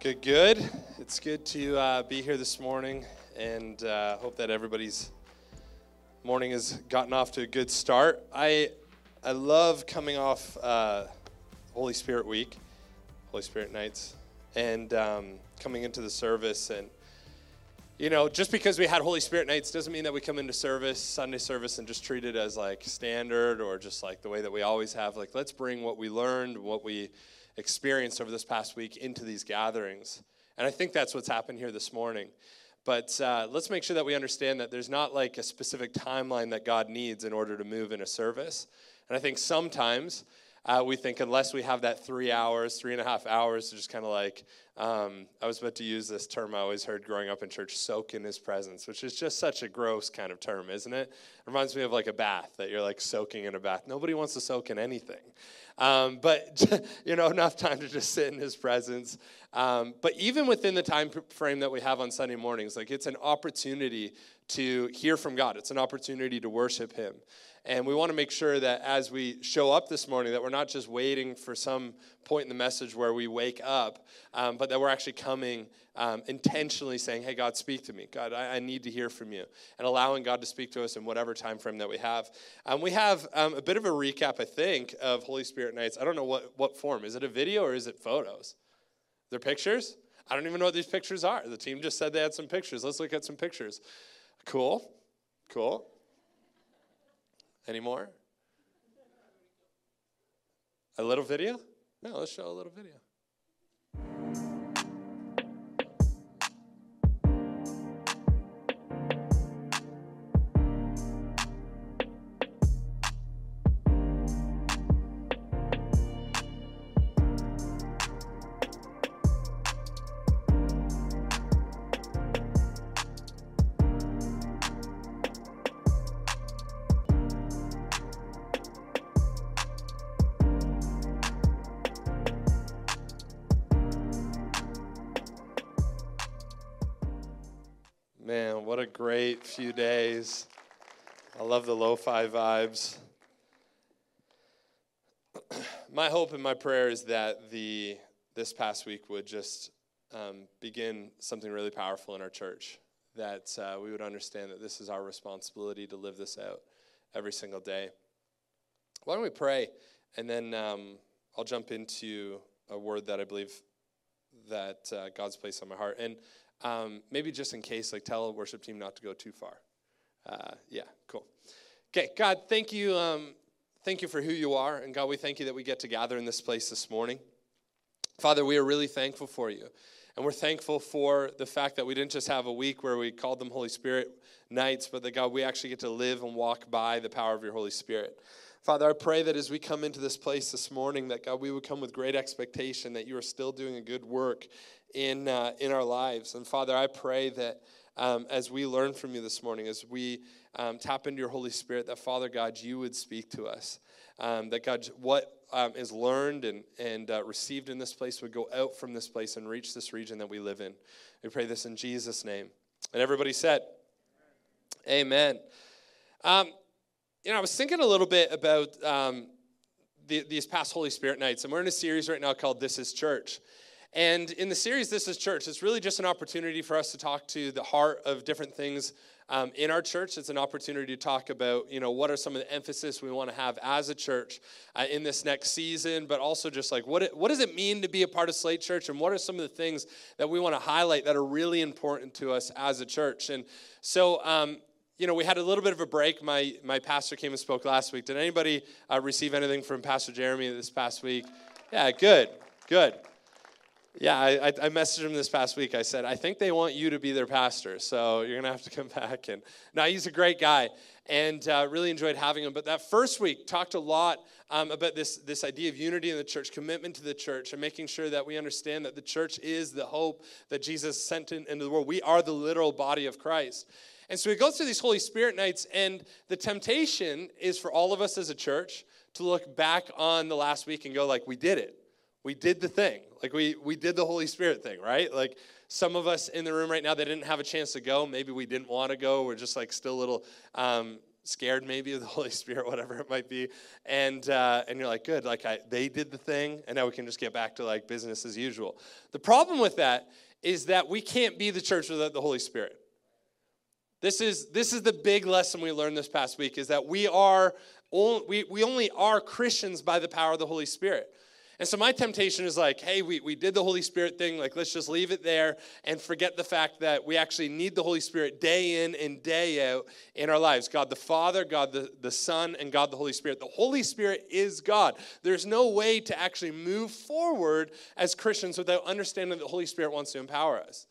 Good, good. It's good to uh, be here this morning, and uh, hope that everybody's morning has gotten off to a good start. I I love coming off uh, Holy Spirit Week, Holy Spirit nights, and um, coming into the service and you know, just because we had Holy Spirit nights doesn't mean that we come into service, Sunday service, and just treat it as like standard or just like the way that we always have. Like, let's bring what we learned, what we experienced over this past week into these gatherings. And I think that's what's happened here this morning. But uh, let's make sure that we understand that there's not like a specific timeline that God needs in order to move in a service. And I think sometimes uh, we think unless we have that three hours, three and a half hours to just kind of like, um, I was about to use this term I always heard growing up in church, soak in his presence, which is just such a gross kind of term, isn't it? It reminds me of like a bath, that you're like soaking in a bath. Nobody wants to soak in anything. Um, but, you know, enough time to just sit in his presence. Um, but even within the time frame that we have on Sunday mornings, like it's an opportunity to hear from God, it's an opportunity to worship him. And we want to make sure that as we show up this morning, that we're not just waiting for some point in the message where we wake up, um, but that we're actually coming um, intentionally saying, "Hey, God, speak to me. God, I, I, need to hear from you," and allowing God to speak to us in whatever time frame that we have. Um, we have um, a bit of a recap, I think, of Holy Spirit nights. I don't know what what form. Is it a video or is it photos? They're pictures. I don't even know what these pictures are. The team just said they had some pictures. Let's look at some pictures. Cool, cool. Any more? A little video? No, let's show a little video. Great few days. I love the lo fi vibes. my hope and my prayer is that the this past week would just um, begin something really powerful in our church. That uh, we would understand that this is our responsibility to live this out every single day. Why don't we pray, and then um, I'll jump into a word that I believe that uh, God's placed on my heart. And um, maybe just in case, like tell a worship team not to go too far. Uh, yeah, cool. Okay, God, thank you. Um, thank you for who you are. And God, we thank you that we get to gather in this place this morning. Father, we are really thankful for you. And we're thankful for the fact that we didn't just have a week where we called them Holy Spirit nights, but that God, we actually get to live and walk by the power of your Holy Spirit. Father, I pray that as we come into this place this morning, that God, we would come with great expectation that you are still doing a good work in, uh, in our lives. And Father, I pray that um, as we learn from you this morning, as we um, tap into your Holy Spirit, that Father God, you would speak to us. Um, that God, what um, is learned and, and uh, received in this place would go out from this place and reach this region that we live in. We pray this in Jesus' name. And everybody said, Amen. Um, you know, I was thinking a little bit about um, the, these past Holy Spirit nights, and we're in a series right now called This is Church. And in the series, This is Church, it's really just an opportunity for us to talk to the heart of different things um, in our church. It's an opportunity to talk about, you know, what are some of the emphasis we want to have as a church uh, in this next season, but also just like what, it, what does it mean to be a part of Slate Church and what are some of the things that we want to highlight that are really important to us as a church. And so, um, you know, we had a little bit of a break. My, my pastor came and spoke last week. Did anybody uh, receive anything from Pastor Jeremy this past week? Yeah, good, good Yeah, I, I messaged him this past week. I said, I think they want you to be their pastor, so you're gonna have to come back. And now he's a great guy, and uh, really enjoyed having him. But that first week talked a lot um, about this this idea of unity in the church, commitment to the church, and making sure that we understand that the church is the hope that Jesus sent in, into the world. We are the literal body of Christ. And so we go through these Holy Spirit nights, and the temptation is for all of us as a church to look back on the last week and go like, we did it. We did the thing. Like we we did the Holy Spirit thing, right? Like some of us in the room right now that didn't have a chance to go, maybe we didn't want to go. We're just like still a little um, scared maybe of the Holy Spirit, whatever it might be. And uh, and you're like, good, like I, they did the thing, and now we can just get back to like business as usual. The problem with that is that we can't be the church without the Holy Spirit. This is, this is the big lesson we learned this past week is that we are we, we only are Christians by the power of the Holy Spirit. And so my temptation is like, hey, we, we did the Holy Spirit thing, like let's just leave it there and forget the fact that we actually need the Holy Spirit day in and day out in our lives. God the Father, God the, the Son, and God the Holy Spirit. The Holy Spirit is God. There's no way to actually move forward as Christians without understanding that the Holy Spirit wants to empower us.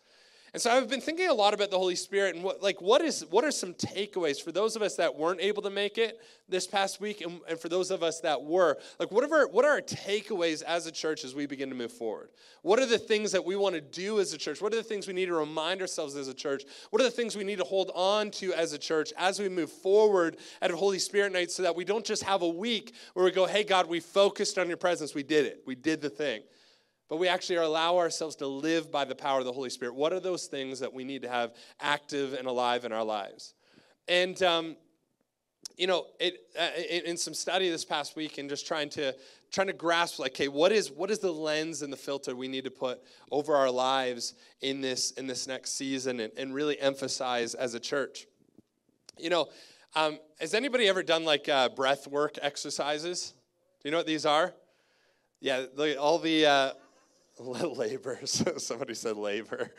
And so I've been thinking a lot about the Holy Spirit and what like what is what are some takeaways for those of us that weren't able to make it this past week and, and for those of us that were. Like what are our, what are our takeaways as a church as we begin to move forward? What are the things that we want to do as a church? What are the things we need to remind ourselves as a church? What are the things we need to hold on to as a church as we move forward at Holy Spirit night so that we don't just have a week where we go, "Hey God, we focused on your presence. We did it. We did the thing." But we actually allow ourselves to live by the power of the Holy Spirit. What are those things that we need to have active and alive in our lives? And, um, you know, it, uh, in, some study this past week and just trying to trying to grasp like okay what is what is the lens and the filter we need to put over our lives in this in this next season and, and really emphasize as a church you know um, has anybody ever done like uh, breath work exercises do you know what these are yeah all the uh, labor. Somebody said labor.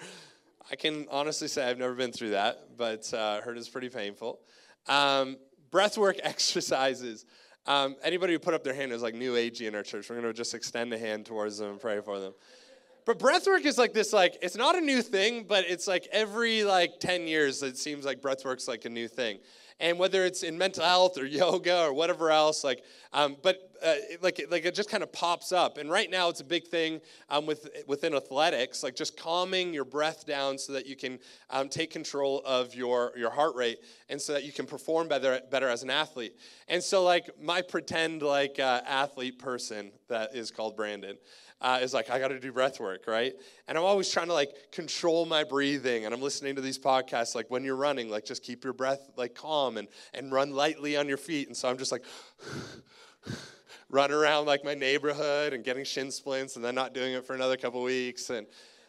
I can honestly say I've never been through that, but uh, heard it's pretty painful. Um, breathwork exercises. Um, anybody who put up their hand is like new agey in our church. We're going to just extend a hand towards them and pray for them. But breathwork is like this, like, it's not a new thing, but it's like every like 10 years, it seems like breathwork's like a new thing and whether it's in mental health or yoga or whatever else, like, um, but uh, like, like it just kind of pops up. And right now, it's a big thing um, with within athletics, like just calming your breath down so that you can um, take control of your your heart rate, and so that you can perform better better as an athlete. And so, like my pretend like uh, athlete person that is called Brandon uh, is like, I got to do breath work, right? And I'm always trying to like control my breathing. And I'm listening to these podcasts, like when you're running, like just keep your breath like calm and, and run lightly on your feet. And so I'm just like, running around like my neighborhood and getting shin splints and then not doing it for another couple weeks. And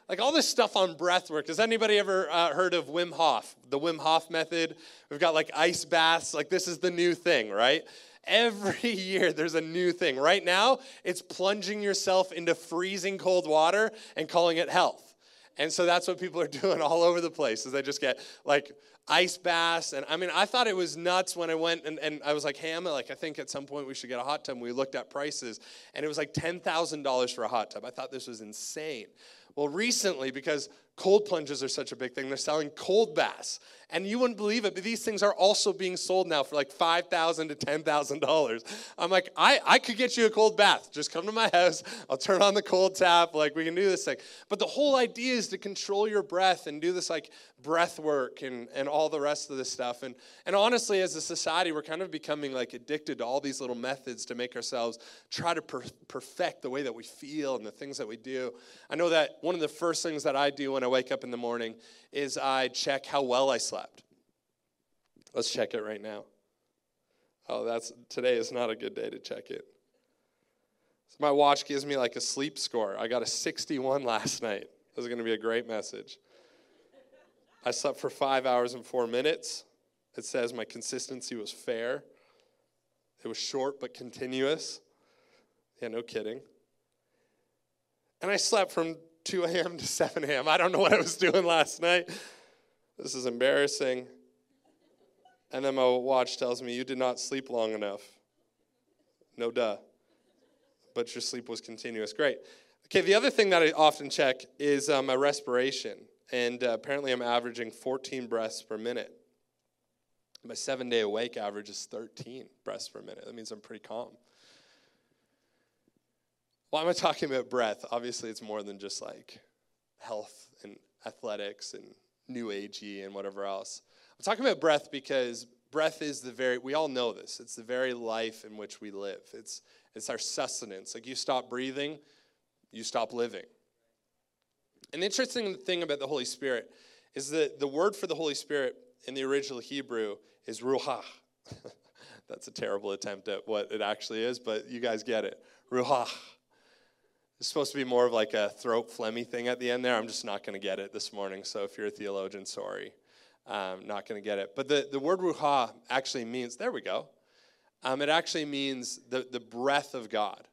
like all this stuff on breath work. Has anybody ever uh, heard of Wim Hof, the Wim Hof method? We've got like ice baths. Like this is the new thing, right? Every year there's a new thing. Right now, it's plunging yourself into freezing cold water and calling it health. And so that's what people are doing all over the place is they just get like ice baths. And I mean, I thought it was nuts when I went and, and I was like, hey, Emma, like, I think at some point we should get a hot tub. We looked at prices and it was like $10,000 for a hot tub. I thought this was insane. Well, recently, because cold plunges are such a big thing, they're selling cold baths. And you wouldn't believe it, but these things are also being sold now for like $5,000 to $10,000. I'm like, I, I could get you a cold bath. Just come to my house. I'll turn on the cold tap. Like, we can do this thing. But the whole idea is to control your breath and do this like breath work and, and all the rest of this stuff. And, and honestly, as a society, we're kind of becoming like addicted to all these little methods to make ourselves try to per- perfect the way that we feel and the things that we do. I know that one of the first things that I do when I wake up in the morning is I check how well I slept. Let's check it right now. Oh, that's today is not a good day to check it. So my watch gives me like a sleep score. I got a 61 last night. This is going to be a great message. I slept for five hours and four minutes. It says my consistency was fair. It was short but continuous. Yeah, no kidding. And I slept from 2 a.m. to 7 a.m. I don't know what I was doing last night. This is embarrassing. And then my watch tells me, You did not sleep long enough. No duh. But your sleep was continuous. Great. Okay, the other thing that I often check is uh, my respiration. And uh, apparently, I'm averaging 14 breaths per minute. My seven day awake average is 13 breaths per minute. That means I'm pretty calm. Why am I talking about breath? Obviously, it's more than just like health and athletics and new agey and whatever else. I'm talking about breath because breath is the very we all know this. It's the very life in which we live. It's it's our sustenance. Like you stop breathing, you stop living. An interesting thing about the Holy Spirit is that the word for the Holy Spirit in the original Hebrew is ruach. That's a terrible attempt at what it actually is, but you guys get it. Ruach. It's supposed to be more of like a throat phlegmy thing at the end there. I'm just not going to get it this morning. So if you're a theologian, sorry. I'm not going to get it. But the, the word ruha actually means, there we go. Um, it actually means the, the breath of God.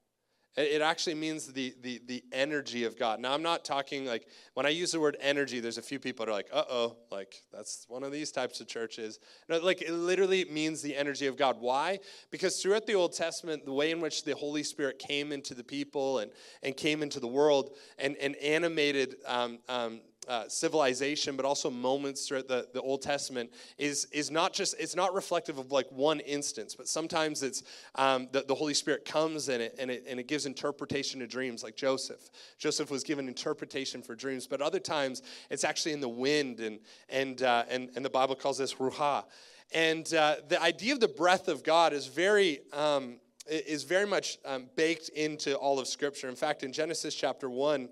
It actually means the, the, the energy of God. Now, I'm not talking like, when I use the word energy, there's a few people that are like, uh oh, like that's one of these types of churches. No, like it literally means the energy of God. Why? Because throughout the Old Testament, the way in which the Holy Spirit came into the people and, and came into the world and, and animated um, um, uh, civilization, but also moments throughout the, the Old Testament is, is not just, it's not reflective of like one instance, but sometimes it's um, the, the Holy Spirit comes in it and, it and it gives interpretation to dreams, like Joseph. Joseph was given interpretation for dreams, but other times it's actually in the wind, and, and, uh, and, and the Bible calls this ruha. And uh, the idea of the breath of God is very, um, is very much um, baked into all of Scripture. In fact, in Genesis chapter 1,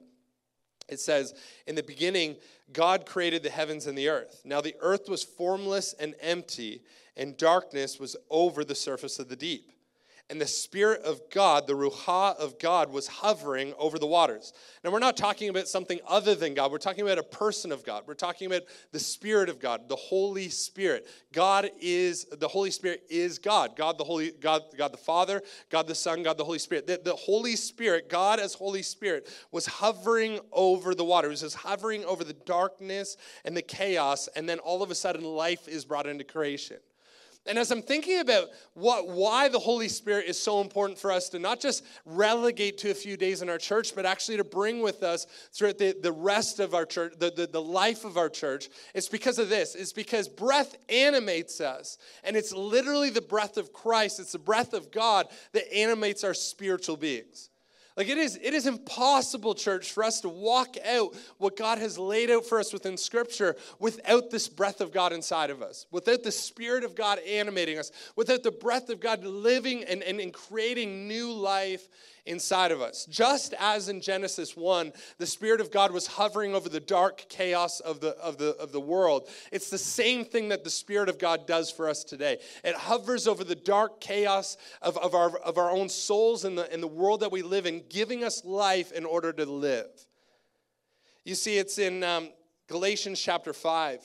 it says, In the beginning, God created the heavens and the earth. Now the earth was formless and empty, and darkness was over the surface of the deep and the Spirit of God, the Ruha of God, was hovering over the waters. Now, we're not talking about something other than God. We're talking about a person of God. We're talking about the Spirit of God, the Holy Spirit. God is, the Holy Spirit is God. God the Holy, God, God the Father, God the Son, God the Holy Spirit. The, the Holy Spirit, God as Holy Spirit, was hovering over the waters, was hovering over the darkness and the chaos, and then all of a sudden life is brought into creation. And as I'm thinking about what, why the Holy Spirit is so important for us to not just relegate to a few days in our church, but actually to bring with us throughout the, the rest of our church, the, the, the life of our church, it's because of this. It's because breath animates us. And it's literally the breath of Christ, it's the breath of God that animates our spiritual beings. Like it is, it is impossible, church, for us to walk out what God has laid out for us within Scripture without this breath of God inside of us, without the Spirit of God animating us, without the breath of God living and, and, and creating new life inside of us. Just as in Genesis 1, the Spirit of God was hovering over the dark chaos of the, of the, of the world, it's the same thing that the Spirit of God does for us today. It hovers over the dark chaos of, of, our, of our own souls and the, and the world that we live in, giving us life in order to live. You see, it's in um, Galatians chapter 5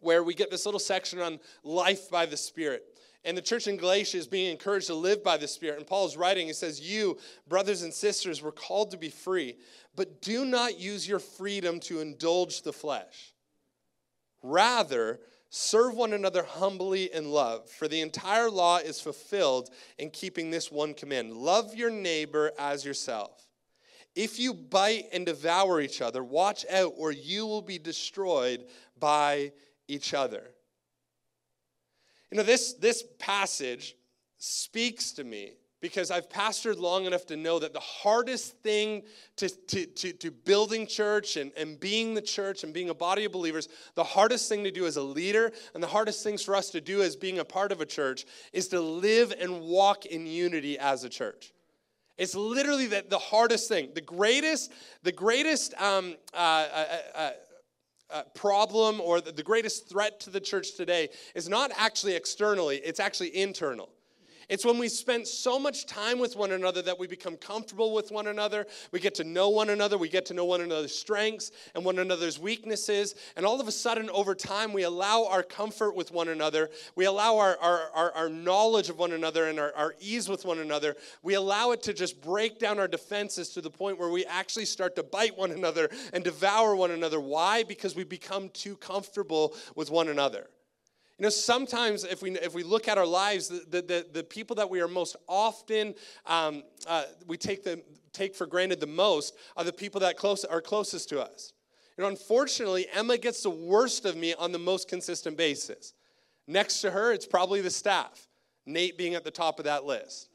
where we get this little section on life by the Spirit. And the church in Galatia is being encouraged to live by the Spirit. And Paul is writing, he says, You, brothers and sisters, were called to be free, but do not use your freedom to indulge the flesh. Rather, serve one another humbly in love, for the entire law is fulfilled in keeping this one command love your neighbor as yourself. If you bite and devour each other, watch out, or you will be destroyed by each other. You know, this, this passage speaks to me because I've pastored long enough to know that the hardest thing to, to, to, to, building church and, and being the church and being a body of believers, the hardest thing to do as a leader and the hardest things for us to do as being a part of a church is to live and walk in unity as a church. It's literally the, the hardest thing. The greatest, the greatest um, uh, uh, uh, uh, problem or the, the greatest threat to the church today is not actually externally, it's actually internal. It's when we spend so much time with one another that we become comfortable with one another. We get to know one another. We get to know one another's strengths and one another's weaknesses. And all of a sudden, over time, we allow our comfort with one another. We allow our, our, our, our knowledge of one another and our, our ease with one another. We allow it to just break down our defenses to the point where we actually start to bite one another and devour one another. Why? Because we become too comfortable with one another. You know, sometimes if we, if we look at our lives, the, the, the people that we are most often, um, uh, we take, the, take for granted the most are the people that close, are closest to us. You know, unfortunately, Emma gets the worst of me on the most consistent basis. Next to her, it's probably the staff, Nate being at the top of that list.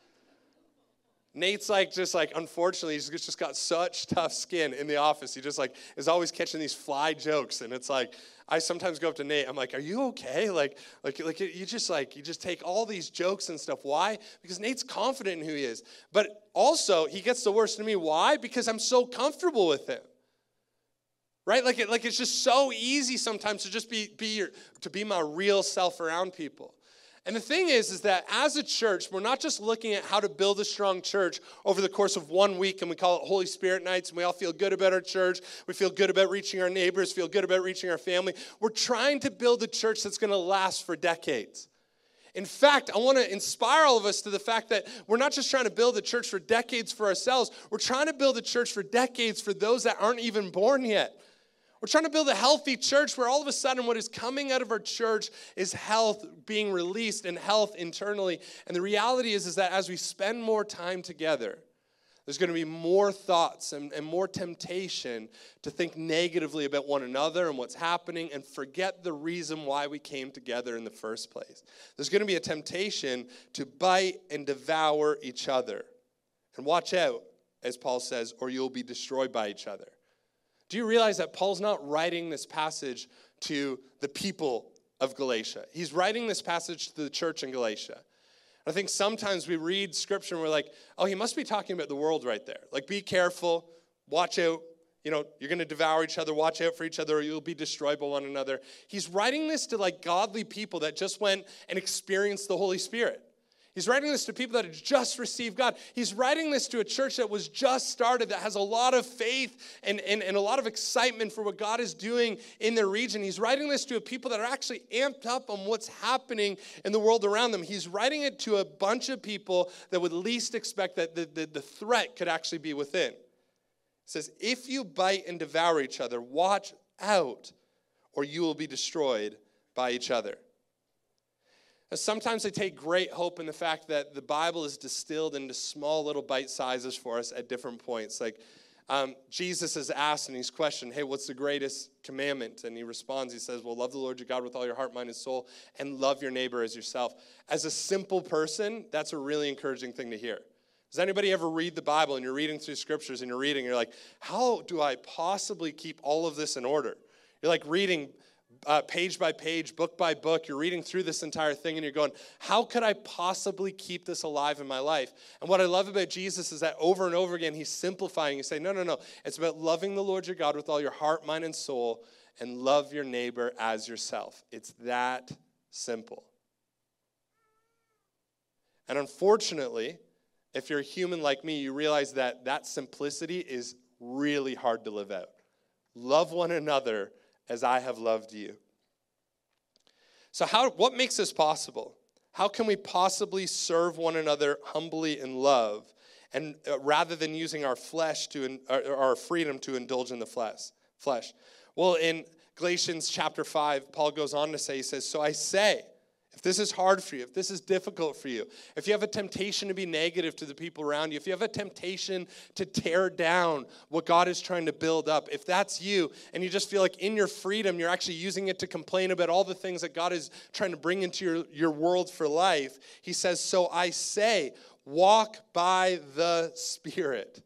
Nate's like just like unfortunately he's just got such tough skin in the office. He just like is always catching these fly jokes, and it's like I sometimes go up to Nate. I'm like, "Are you okay?" Like, like, like you just like you just take all these jokes and stuff. Why? Because Nate's confident in who he is, but also he gets the worst of me. Why? Because I'm so comfortable with him. Right? Like, it, like it's just so easy sometimes to just be be your, to be my real self around people. And the thing is, is that as a church, we're not just looking at how to build a strong church over the course of one week, and we call it Holy Spirit nights, and we all feel good about our church. We feel good about reaching our neighbors, feel good about reaching our family. We're trying to build a church that's going to last for decades. In fact, I want to inspire all of us to the fact that we're not just trying to build a church for decades for ourselves, we're trying to build a church for decades for those that aren't even born yet. We're trying to build a healthy church where all of a sudden what is coming out of our church is health being released and health internally. And the reality is, is that as we spend more time together, there's going to be more thoughts and, and more temptation to think negatively about one another and what's happening and forget the reason why we came together in the first place. There's going to be a temptation to bite and devour each other. And watch out, as Paul says, or you'll be destroyed by each other. Do you realize that Paul's not writing this passage to the people of Galatia? He's writing this passage to the church in Galatia. I think sometimes we read scripture and we're like, oh, he must be talking about the world right there. Like, be careful, watch out. You know, you're going to devour each other, watch out for each other, or you'll be destroyed by one another. He's writing this to like godly people that just went and experienced the Holy Spirit. He's writing this to people that have just received God. He's writing this to a church that was just started, that has a lot of faith and, and, and a lot of excitement for what God is doing in their region. He's writing this to a people that are actually amped up on what's happening in the world around them. He's writing it to a bunch of people that would least expect that the, the, the threat could actually be within. It says, If you bite and devour each other, watch out, or you will be destroyed by each other. Sometimes I take great hope in the fact that the Bible is distilled into small little bite sizes for us at different points. Like um, Jesus is asked and he's questioned, Hey, what's the greatest commandment? And he responds, He says, Well, love the Lord your God with all your heart, mind, and soul, and love your neighbor as yourself. As a simple person, that's a really encouraging thing to hear. Does anybody ever read the Bible and you're reading through scriptures and you're reading, and you're like, How do I possibly keep all of this in order? You're like reading uh, page by page, book by book. You're reading through this entire thing and you're going, how could I possibly keep this alive in my life? And what I love about Jesus is that over and over again, he's simplifying. He's saying, no, no, no. It's about loving the Lord your God with all your heart, mind, and soul, and love your neighbor as yourself. It's that simple. And unfortunately, if you're a human like me, you realize that that simplicity is really hard to live out. Love one another as I have loved you. So, how, what makes this possible? How can we possibly serve one another humbly in love, and uh, rather than using our flesh to uh, our freedom to indulge in the flesh? Flesh. Well, in Galatians chapter five, Paul goes on to say, he says, "So I say." If this is hard for you, if this is difficult for you, if you have a temptation to be negative to the people around you, if you have a temptation to tear down what God is trying to build up, if that's you and you just feel like in your freedom you're actually using it to complain about all the things that God is trying to bring into your, your world for life, he says, So I say, walk by the Spirit,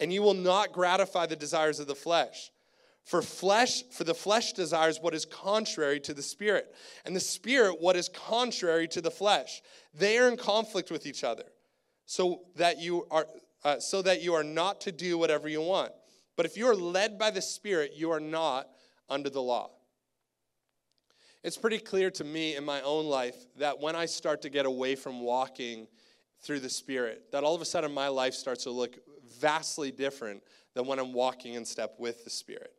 and you will not gratify the desires of the flesh. For flesh, for the flesh desires what is contrary to the spirit, and the spirit what is contrary to the flesh. They are in conflict with each other, so that you are uh, so that you are not to do whatever you want. But if you are led by the spirit, you are not under the law. It's pretty clear to me in my own life that when I start to get away from walking through the spirit, that all of a sudden my life starts to look vastly different than when I'm walking in step with the spirit.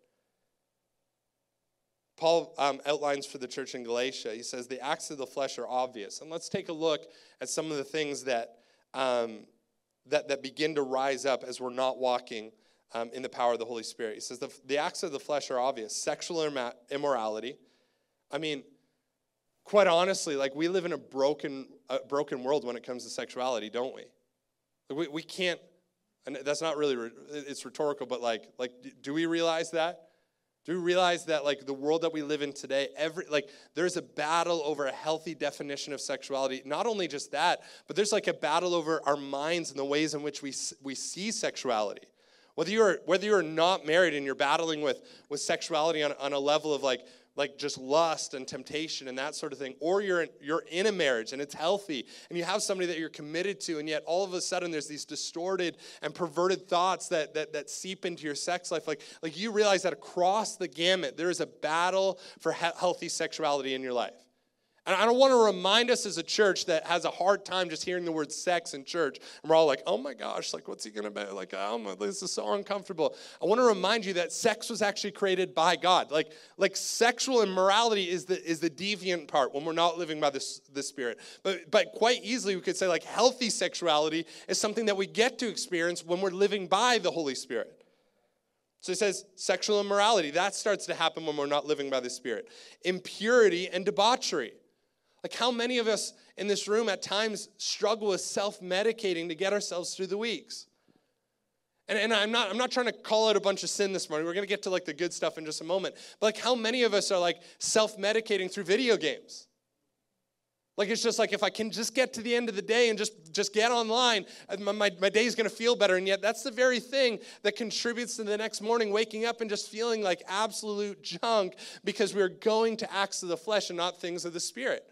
Paul um, outlines for the church in Galatia. He says the acts of the flesh are obvious. And let's take a look at some of the things that, um, that, that begin to rise up as we're not walking um, in the power of the Holy Spirit. He says the, the acts of the flesh are obvious sexual immorality. I mean, quite honestly, like we live in a broken, a broken world when it comes to sexuality, don't we? We, we can't, and that's not really, it's rhetorical, but like, like, do we realize that? Do we realize that like the world that we live in today, every like there's a battle over a healthy definition of sexuality. Not only just that, but there's like a battle over our minds and the ways in which we we see sexuality. Whether you're whether you're not married and you're battling with with sexuality on, on a level of like like just lust and temptation and that sort of thing or you're in, you're in a marriage and it's healthy and you have somebody that you're committed to and yet all of a sudden there's these distorted and perverted thoughts that that, that seep into your sex life. Like like you realize that across the gamut there is a battle for he- healthy sexuality in your life and I don't want to remind us as a church that has a hard time just hearing the word sex in church. And we're all like, oh my gosh, like what's he going to be? Like, oh my, this is so uncomfortable. I want to remind you that sex was actually created by God. Like, like sexual immorality is the, is the deviant part when we're not living by the, the Spirit. But, but quite easily we could say like healthy sexuality is something that we get to experience when we're living by the Holy Spirit. So he says sexual immorality, that starts to happen when we're not living by the Spirit. Impurity and debauchery. Like, how many of us in this room at times struggle with self medicating to get ourselves through the weeks? And, and I'm, not, I'm not trying to call out a bunch of sin this morning. We're going to get to like the good stuff in just a moment. But like, how many of us are like self medicating through video games? Like it's just like if I can just get to the end of the day and just, just get online, uh, my, my, my day's gonna feel better. And yet that's the very thing that contributes to the next morning waking up and just feeling like absolute junk because we're going to acts of the flesh and not things of the spirit.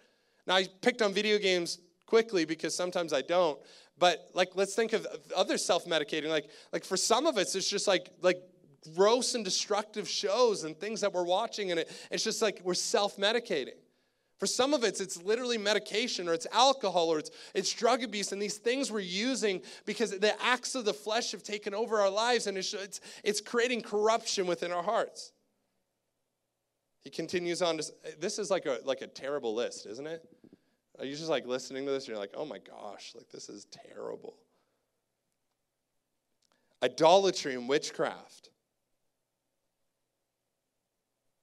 Now, I picked on video games quickly because sometimes I don't. But like, let's think of other self-medicating. Like, like for some of us, it's just like like gross and destructive shows and things that we're watching, and it, it's just like we're self-medicating. For some of it's it's literally medication or it's alcohol or it's it's drug abuse and these things we're using because the acts of the flesh have taken over our lives and it's it's, it's creating corruption within our hearts. He continues on to this is like a like a terrible list, isn't it? Are you just like listening to this and you're like, oh my gosh, like this is terrible? Idolatry and witchcraft.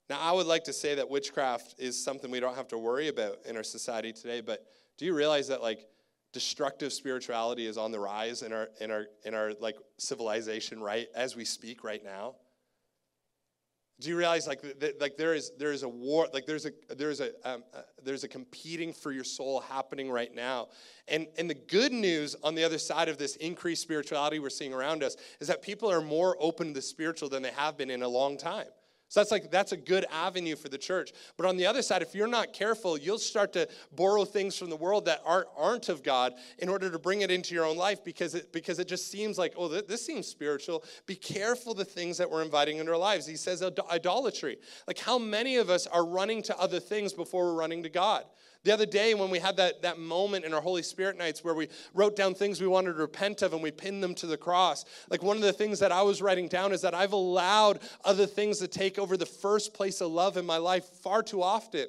Now, I would like to say that witchcraft is something we don't have to worry about in our society today, but do you realize that like destructive spirituality is on the rise in our in our in our like civilization right as we speak right now? Do you realize like like there is there is a war like there's a there's a um, uh, there's a competing for your soul happening right now, and and the good news on the other side of this increased spirituality we're seeing around us is that people are more open to the spiritual than they have been in a long time. So that's like that's a good avenue for the church. But on the other side, if you're not careful, you'll start to borrow things from the world that aren't aren't of God in order to bring it into your own life because it because it just seems like oh this seems spiritual. Be careful the things that we're inviting into our lives. He says idolatry. Like how many of us are running to other things before we're running to God? The other day, when we had that, that moment in our Holy Spirit nights where we wrote down things we wanted to repent of and we pinned them to the cross, like one of the things that I was writing down is that I've allowed other things to take over the first place of love in my life far too often.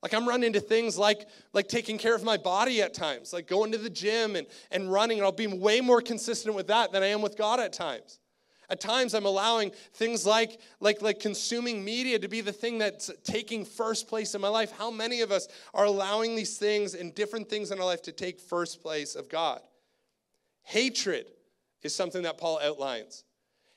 Like I'm running into things like like taking care of my body at times, like going to the gym and, and running, and I'll be way more consistent with that than I am with God at times. At times, I'm allowing things like, like, like consuming media to be the thing that's taking first place in my life. How many of us are allowing these things and different things in our life to take first place of God? Hatred is something that Paul outlines.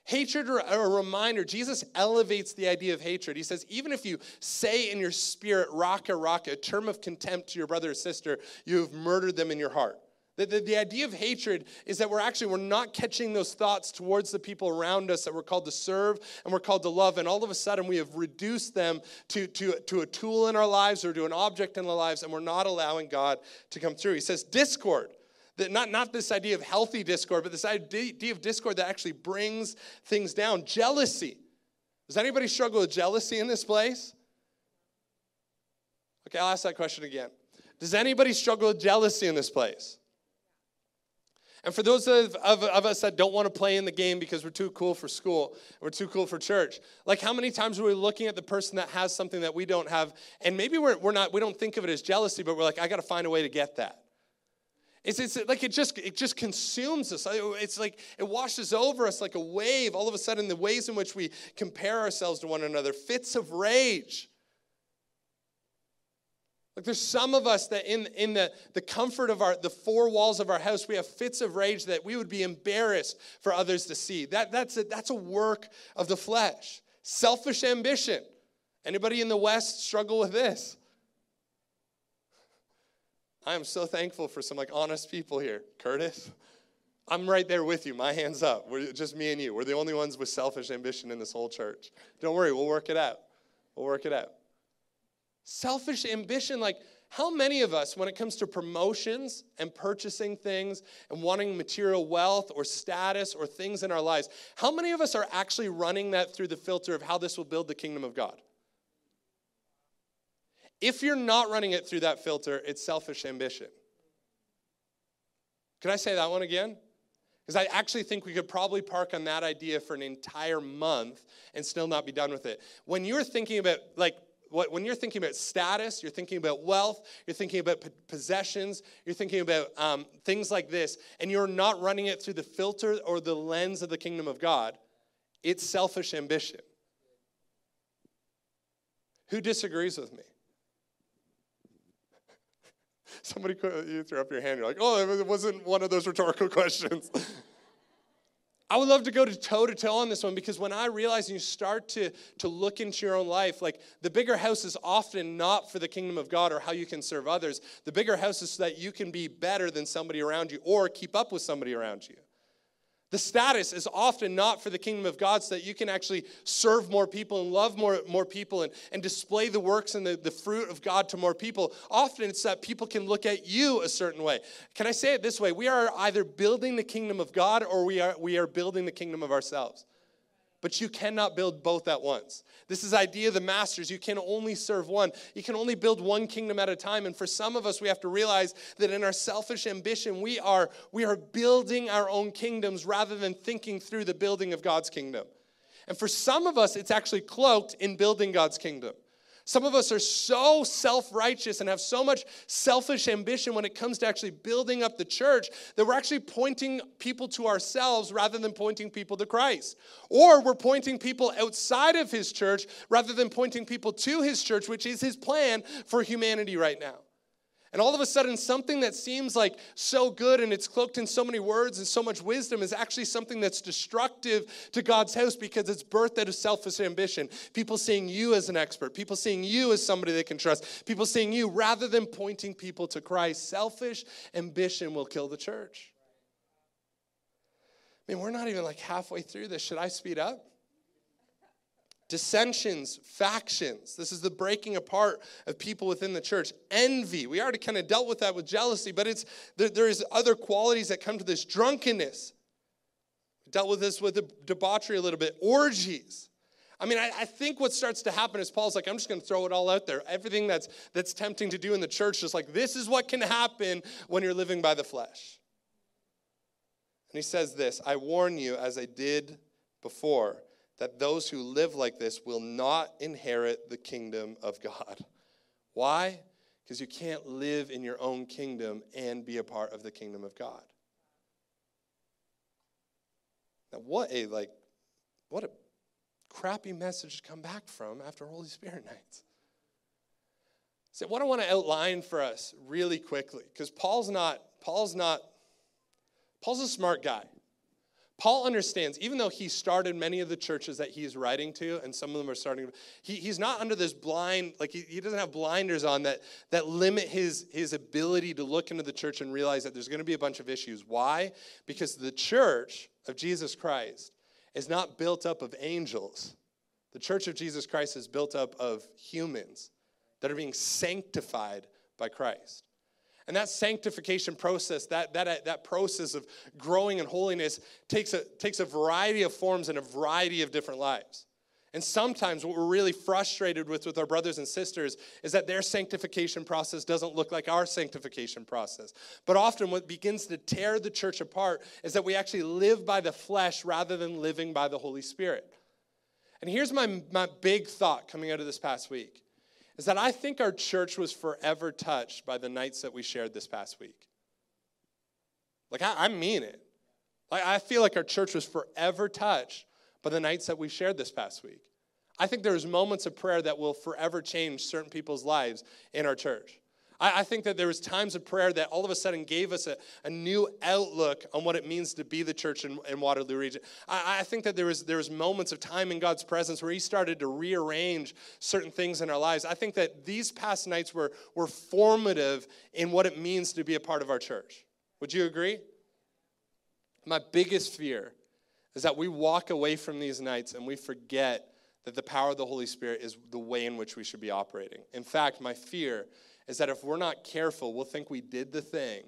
Hatred or a reminder. Jesus elevates the idea of hatred. He says, even if you say in your spirit, raka, raka, a term of contempt to your brother or sister, you have murdered them in your heart. The, the, the, idea of hatred is that we're actually we're not catching those thoughts towards the people around us that we're called to serve and we're called to love. And all of a sudden we have reduced them to, to, to a tool in our lives or to an object in our lives and we're not allowing god to come through. He says discord. That not, not this idea of healthy discord but this idea of discord that actually brings things down. Jealousy. Does anybody struggle with jealousy in this place? Okay i'll ask that question again. Does anybody struggle with jealousy in this place and for those of, of, of, us that don't want to play in the game because we're too cool for school, we're too cool for church, like how many times are we looking at the person that has something that we don't have, and maybe we're, we're not, we don't think of it as jealousy, but we're like, I got to find a way to get that. It's, it's like it just it just consumes us. It's like it washes over us like a wave. All of a sudden, the ways in which we compare ourselves to one another, fits of rage. Like there's some of us that in, in the, the comfort of our the four walls of our house, we have fits of rage that we would be embarrassed for others to see. That, that's, a, that's a work of the flesh. Selfish ambition. Anybody in the West struggle with this? I am so thankful for some like honest people here. Curtis, I'm right there with you. My hands up. We're just me and you. We're the only ones with selfish ambition in this whole church. Don't worry, we'll work it out. We'll work it out. Selfish ambition, like how many of us, when it comes to promotions and purchasing things and wanting material wealth or status or things in our lives, how many of us are actually running that through the filter of how this will build the kingdom of God? If you're not running it through that filter, it's selfish ambition. Can I say that one again? Because I actually think we could probably park on that idea for an entire month and still not be done with it. When you're thinking about, like, when you're thinking about status, you're thinking about wealth, you're thinking about possessions, you're thinking about um, things like this, and you're not running it through the filter or the lens of the kingdom of God, it's selfish ambition. Who disagrees with me? Somebody you threw up your hand. You're like, oh, it wasn't one of those rhetorical questions. I would love to go to toe to toe on this one because when I realize and you start to, to look into your own life, like the bigger house is often not for the kingdom of God or how you can serve others. The bigger house is so that you can be better than somebody around you or keep up with somebody around you. The status is often not for the kingdom of God so that you can actually serve more people and love more, more people and, and display the works and the, the fruit of God to more people. Often it's that people can look at you a certain way. Can I say it this way? We are either building the kingdom of God or we are, we are building the kingdom of ourselves but you cannot build both at once. This is idea of the masters. You can only serve one. You can only build one kingdom at a time. And for some of us, we have to realize that in our selfish ambition, we are, we are building our own kingdoms rather than thinking through the building of God's kingdom. And for some of us, it's actually cloaked in building God's kingdom. Some of us are so self righteous and have so much selfish ambition when it comes to actually building up the church that we're actually pointing people to ourselves rather than pointing people to Christ. Or we're pointing people outside of his church rather than pointing people to his church, which is his plan for humanity right now. And all of a sudden, something that seems like so good and it's cloaked in so many words and so much wisdom is actually something that's destructive to God's house because it's birthed out of selfish ambition. People seeing you as an expert, people seeing you as somebody they can trust, people seeing you rather than pointing people to Christ. Selfish ambition will kill the church. I mean, we're not even like halfway through this. Should I speed up? Dissensions, factions. This is the breaking apart of people within the church. Envy. We already kind of dealt with that with jealousy, but it's there, there's other qualities that come to this. Drunkenness. Dealt with this with the debauchery a little bit. Orgies. I mean, I, I, think what starts to happen is Paul's like, I'm just going to throw it all out there. Everything that's that's tempting to do in the church, just like this is what can happen when you're living by the flesh. And he says this: I warn you, as I did before that those who live like this will not inherit the kingdom of God. Why? Because you can't live in your own kingdom and be a part of the kingdom of God. Now, what a like, what a crappy message to come back from after Holy Spirit nights. So, what I want to outline for us really quickly, because Paul's not, Paul's not, Paul's a smart guy. Paul understands, even though he started many of the churches that he's writing to, and some of them are starting, he, he's not under this blind, like he, he doesn't have blinders on that, that limit his, his ability to look into the church and realize that there's going to be a bunch of issues. Why? Because the church of Jesus Christ is not built up of angels. The church of Jesus Christ is built up of humans that are being sanctified by Christ. And that sanctification process, that, that, uh, that process of growing in holiness, takes a, takes a variety of forms and a variety of different lives. And sometimes what we're really frustrated with with our brothers and sisters is that their sanctification process doesn't look like our sanctification process. But often what begins to tear the church apart is that we actually live by the flesh rather than living by the Holy Spirit. And here's my, my big thought coming out of this past week is that I think our church was forever touched by the nights that we shared this past week. Like, I, I mean it. Like, I feel like our church was forever touched by the nights that we shared this past week. I think there's moments of prayer that will forever change certain people's lives in our church. I, I think that there was times of prayer that all of a sudden gave us a, a new outlook on what it means to be the church in, in Waterloo region. I, I think that there was, there was moments of time in God's presence where he started to rearrange certain things in our lives. I think that these past nights were, were formative in what it means to be a part of our church. Would you agree? My biggest fear is that we walk away from these nights and we forget that the power of the Holy Spirit is the way in which we should be operating. In fact, my fear is that if we're not careful, we'll think we did the thing,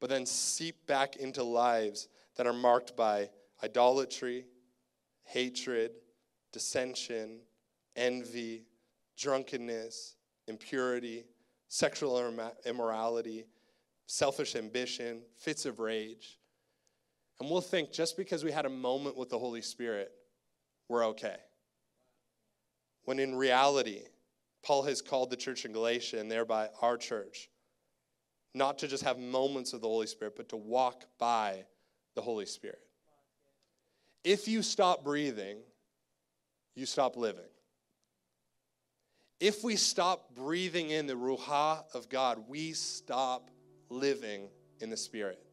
but then seep back into lives that are marked by idolatry, hatred, dissension, envy, drunkenness, impurity, sexual immorality, selfish ambition, fits of rage. And we'll think just because we had a moment with the Holy Spirit, we're okay. When in reality, Paul has called the church in Galatia and thereby our church not to just have moments of the Holy Spirit, but to walk by the Holy Spirit. If you stop breathing, you stop living. If we stop breathing in the Ruach of God, we stop living in the Spirit.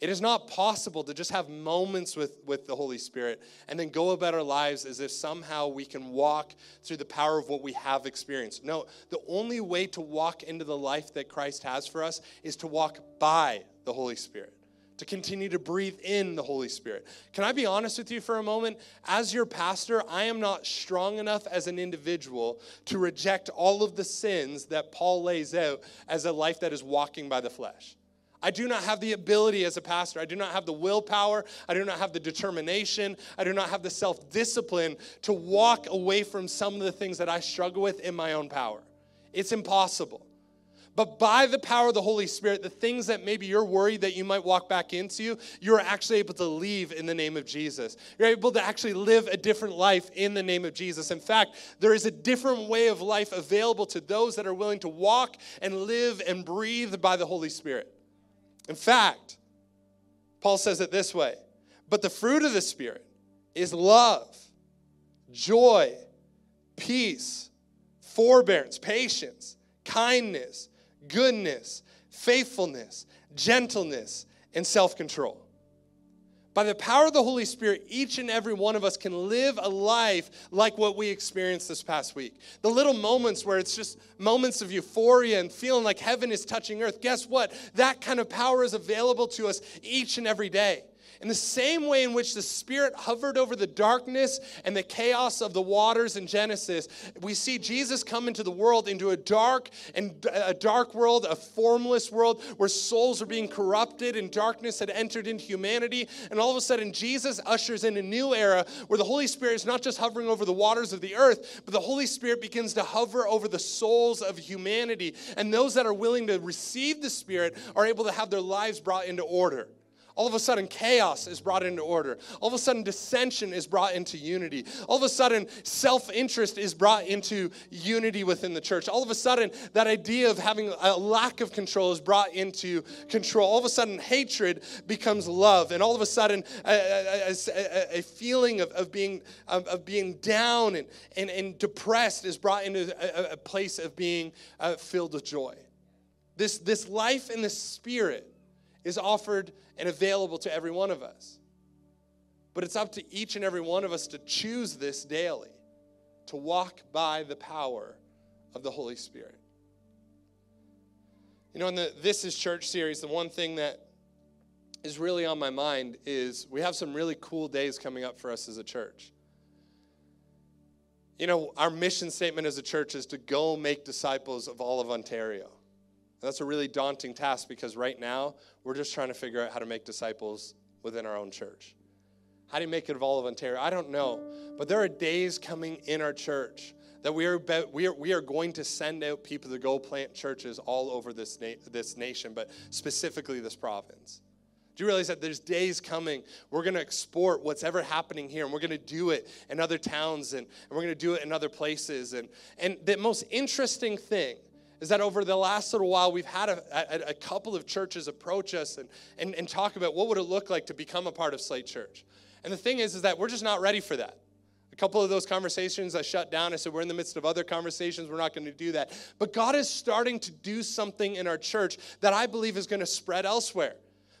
It is not possible to just have moments with, with the Holy Spirit and then go about our lives as if somehow we can walk through the power of what we have experienced. No, the only way to walk into the life that Christ has for us is to walk by the Holy Spirit to continue to breathe in the Holy Spirit. Can I be honest with you for a moment? As your pastor, I am not strong enough as an individual to reject all of the sins that Paul lays out as a life that is walking by the flesh. I do not have the ability as a pastor. I do not have the willpower. I do not have the determination. I do not have the self discipline to walk away from some of the things that I struggle with in my own power. It's impossible. But by the power of the Holy Spirit, the things that maybe you're worried that you might walk back into, you're actually able to leave in the name of Jesus. You're able to actually live a different life in the name of Jesus. In fact, there is a different way of life available to those that are willing to walk and live and breathe by the Holy Spirit. In fact, Paul says it this way But the fruit of the Spirit is love, joy, peace, forbearance, patience, kindness, goodness, faithfulness, gentleness, and self control. By the power of the Holy Spirit, each and every one of us can live a life like what we experienced this past week. The little moments where it's just moments of euphoria and feeling like heaven is touching earth. Guess what? That kind of power is available to us each and every day. In the same way in which the Spirit hovered over the darkness and the chaos of the waters in Genesis, we see Jesus come into the world, into a dark and uh, a dark world, a formless world where souls are being corrupted and darkness had entered into humanity. And all of a sudden, Jesus ushers in a new era where the Holy Spirit is not just hovering over the waters of the earth, but the Holy Spirit begins to hover over the souls of humanity. And those that are willing to receive the Spirit are able to have their lives brought into order. All of a sudden, chaos is brought into order. All of a sudden, dissension is brought into unity. All of a sudden, self interest is brought into unity within the church. All of a sudden, that idea of having a lack of control is brought into control. All of a sudden, hatred becomes love. And all of a sudden, a, a, a, a feeling of, of, being, of, of, being down and, and, and depressed is brought into a, place of being uh, filled with joy. This, this life in the Spirit is offered and available to every one of us. But it's up to each and every one of us to choose this daily, to walk by the power of the Holy Spirit. You know, in the This is Church series, the one thing that is really on my mind is we have some really cool days coming up for us as a church. You know, our mission statement as a church is to go make disciples of all of Ontario. That's a really daunting task because right now we're just trying to figure out how to make disciples within our own church. How do you make it of all of Ontario? I don't know. But there are days coming in our church that we are, we are, we are going to send out people to go plant churches all over this, na- this nation, but specifically this province. Do you realize that there's days coming we're going to export what's ever happening here and we're going to do it in other towns and, and we're going to do it in other places? And, and the most interesting thing is that over the last little while, we've had a, a, a, couple of churches approach us and, and, and talk about what would it look like to become a part of Slate Church. And the thing is, is that we're just not ready for that. A couple of those conversations I shut down. I said, We're in the midst of other conversations. We're not going to do that. But God is starting to do something in our church that I believe is going to spread elsewhere.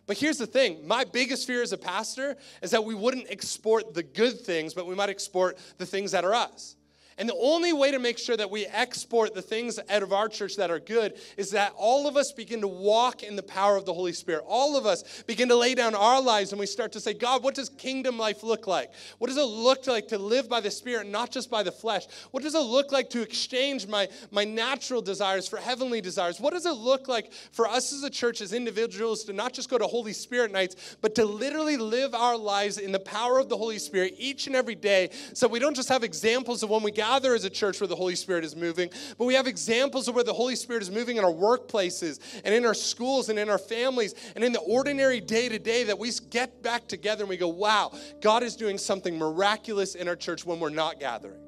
But here's the thing my biggest fear as a pastor is that we wouldn't export the good things, but we might export the things that are us. And the only way to make sure that we export the things out of our church that are good is that all of us begin to walk in the power of the Holy Spirit. All of us begin to lay down our lives and we start to say, God, what does kingdom life look like? What does it look like to live by the Spirit, not just by the flesh? What does it look like to exchange my, my natural desires for heavenly desires? What does it look like for us as a church, as individuals, to not just go to Holy Spirit nights, but to literally live our lives in the power of the Holy Spirit each and every day so we don't just have examples of when we gather gather as a church where the Holy Spirit is moving, but we have examples of where the Holy Spirit is moving in our workplaces and in our schools and in our families and in the ordinary day to day that we get back together and we go, wow, God is doing something miraculous in our church when we're not gathering.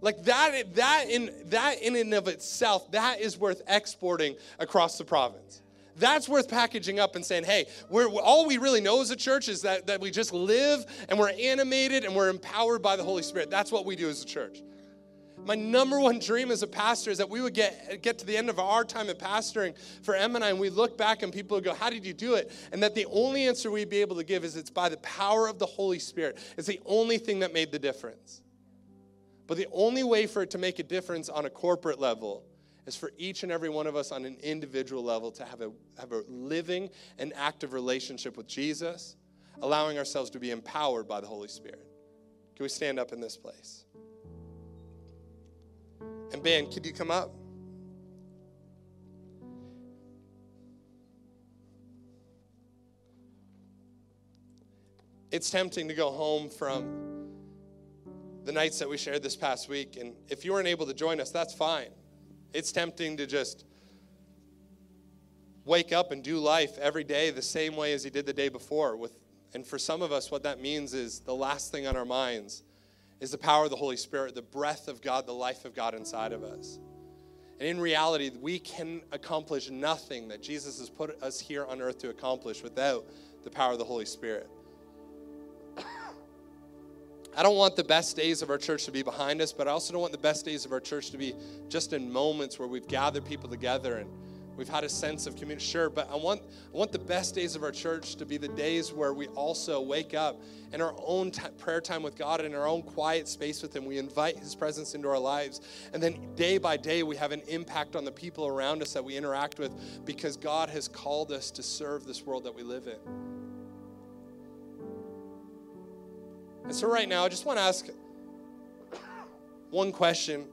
Like that, that in that in and of itself, that is worth exporting across the province that's worth packaging up and saying, hey, we're, all we really know as a church is that, that we just live and we're animated and we're empowered by the Holy Spirit. That's what we do as a church. My number one dream as a pastor is that we would get, get to the end of our time of pastoring for Em and I, and we look back and people would go, How did you do it? And that the only answer we'd be able to give is it's by the power of the Holy Spirit. It's the only thing that made the difference. But the only way for it to make a difference on a corporate level is for each and every one of us on an individual level to have a, have a living and active relationship with Jesus, allowing ourselves to be empowered by the Holy Spirit. Can we stand up in this place? And Ben, could you come up? It's tempting to go home from the nights that we shared this past week. And if you weren't able to join us, that's fine. It's tempting to just wake up and do life every day the same way as he did the day before with and for some of us what that means is the last thing on our minds is the power of the Holy Spirit, the breath of God, the life of God inside of us. And in reality, we can accomplish nothing that Jesus has put us here on earth to accomplish without the power of the Holy Spirit. I don't want the best days of our church to be behind us, but I also don't want the best days of our church to be just in moments where we've gathered people together and we've had a sense of community. Sure, but I want, I want the best days of our church to be the days where we also wake up in our own t- prayer time with God, in our own quiet space with Him. We invite His presence into our lives. And then day by day, we have an impact on the people around us that we interact with because God has called us to serve this world that we live in. And so, right now, I just want to ask one question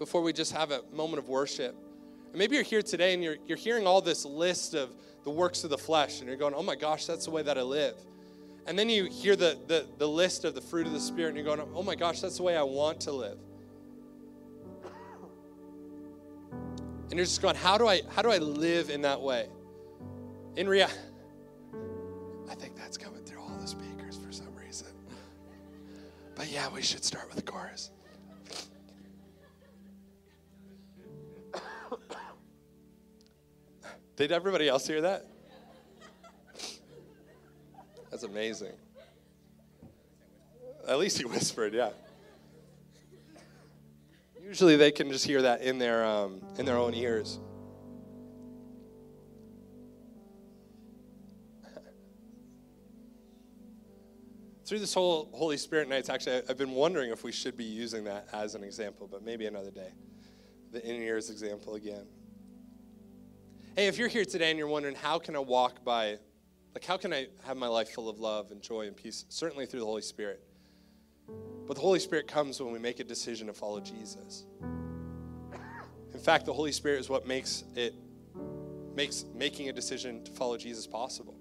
before we just have a moment of worship. And maybe you're here today and you're, you're hearing all this list of the works of the flesh, and you're going, oh my gosh, that's the way that I live. And then you hear the, the, the list of the fruit of the Spirit, and you're going, oh my gosh, that's the way I want to live. And you're just going, how do I, how do I live in that way? In reality, I think that's coming. But yeah, we should start with the chorus. Did everybody else hear that? That's amazing. At least he whispered, yeah. Usually they can just hear that in their um, in their own ears. Through this whole Holy Spirit nights, actually, I've been wondering if we should be using that as an example, but maybe another day. The in ears example again. Hey, if you're here today and you're wondering, how can I walk by, like, how can I have my life full of love and joy and peace? Certainly through the Holy Spirit. But the Holy Spirit comes when we make a decision to follow Jesus. In fact, the Holy Spirit is what makes it makes making a decision to follow Jesus possible.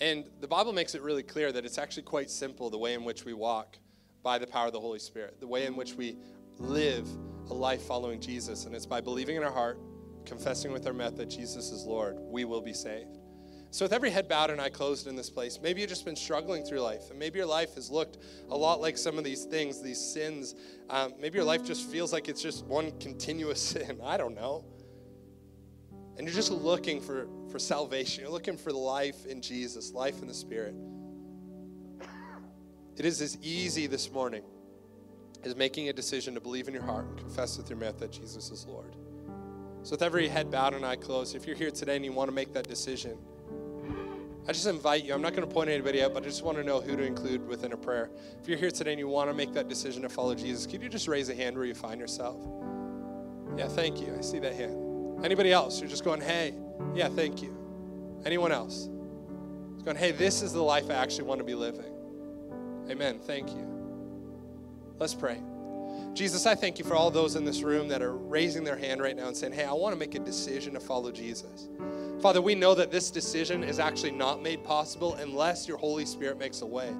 And the Bible makes it really clear that it's actually quite simple the way in which we walk by the power of the Holy Spirit, the way in which we live a life following Jesus. And it's by believing in our heart, confessing with our mouth that Jesus is Lord, we will be saved. So, with every head bowed and eye closed in this place, maybe you've just been struggling through life, and maybe your life has looked a lot like some of these things, these sins. Um, maybe your life just feels like it's just one continuous sin. I don't know and you're just looking for, for salvation, you're looking for life in Jesus, life in the Spirit. it is as easy this morning as making a decision to believe in your heart and confess with your mouth that Jesus is Lord. So, with every head bowed and eye closed, if you're here today and you want to make that decision, I just invite you. I'm not going to point anybody out, but I just want to know who to include within a prayer. If you're here today and you want to make that decision to follow Jesus, could you just raise a hand where you find yourself? Yeah, thank you. I see that hand. Anybody else? You're just going, hey, yeah, thank you. Anyone else? It's going, hey, this is the life I actually want to be living. Amen. Thank you. Let's pray. Jesus, I thank you for all those in this room that are raising their hand right now and saying, hey, I want to make a decision to follow Jesus. Father, we know that this decision is actually not made possible unless your Holy Spirit makes a way.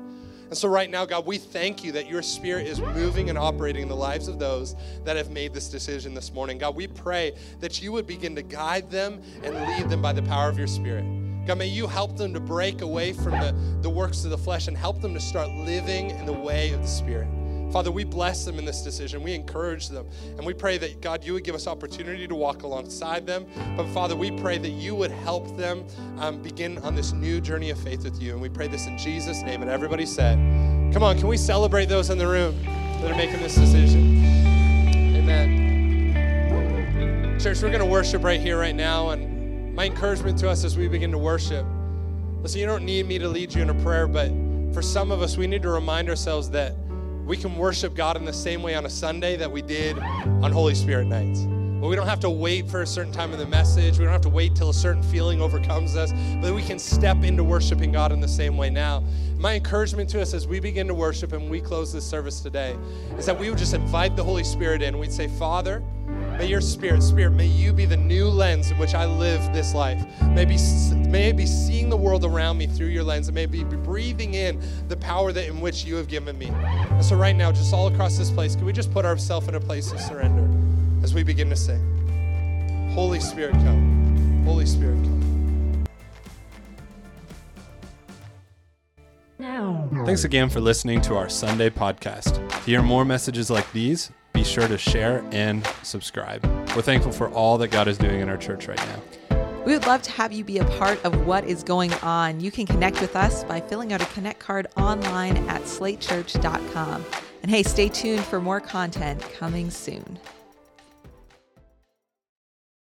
And so, right now, God, we thank you that your spirit is moving and operating in the lives of those that have made this decision this morning. God, we pray that you would begin to guide them and lead them by the power of your spirit. God, may you help them to break away from the, the works of the flesh and help them to start living in the way of the spirit. Father, we bless them in this decision. We encourage them. And we pray that, God, you would give us opportunity to walk alongside them. But, Father, we pray that you would help them um, begin on this new journey of faith with you. And we pray this in Jesus' name. And everybody said, Come on, can we celebrate those in the room that are making this decision? Amen. Church, we're going to worship right here, right now. And my encouragement to us as we begin to worship listen, you don't need me to lead you in a prayer, but for some of us, we need to remind ourselves that we can worship God in the same way on a Sunday that we did on Holy Spirit nights. But we don't have to wait for a certain time in the message. We don't have to wait till a certain feeling overcomes us. But we can step into worshiping God in the same way now. My encouragement to us as we begin to worship and we close this service today is that we would just invite the Holy Spirit in. We'd say, Father, May your spirit, spirit, may you be the new lens in which I live this life. May, be, may I be seeing the world around me through your lens, and may be breathing in the power that in which you have given me. And so, right now, just all across this place, can we just put ourselves in a place of surrender as we begin to sing? Holy Spirit, come. Holy Spirit, come. Thanks again for listening to our Sunday podcast. To hear more messages like these, be sure to share and subscribe. We're thankful for all that God is doing in our church right now. We would love to have you be a part of what is going on. You can connect with us by filling out a Connect card online at slatechurch.com. And hey, stay tuned for more content coming soon.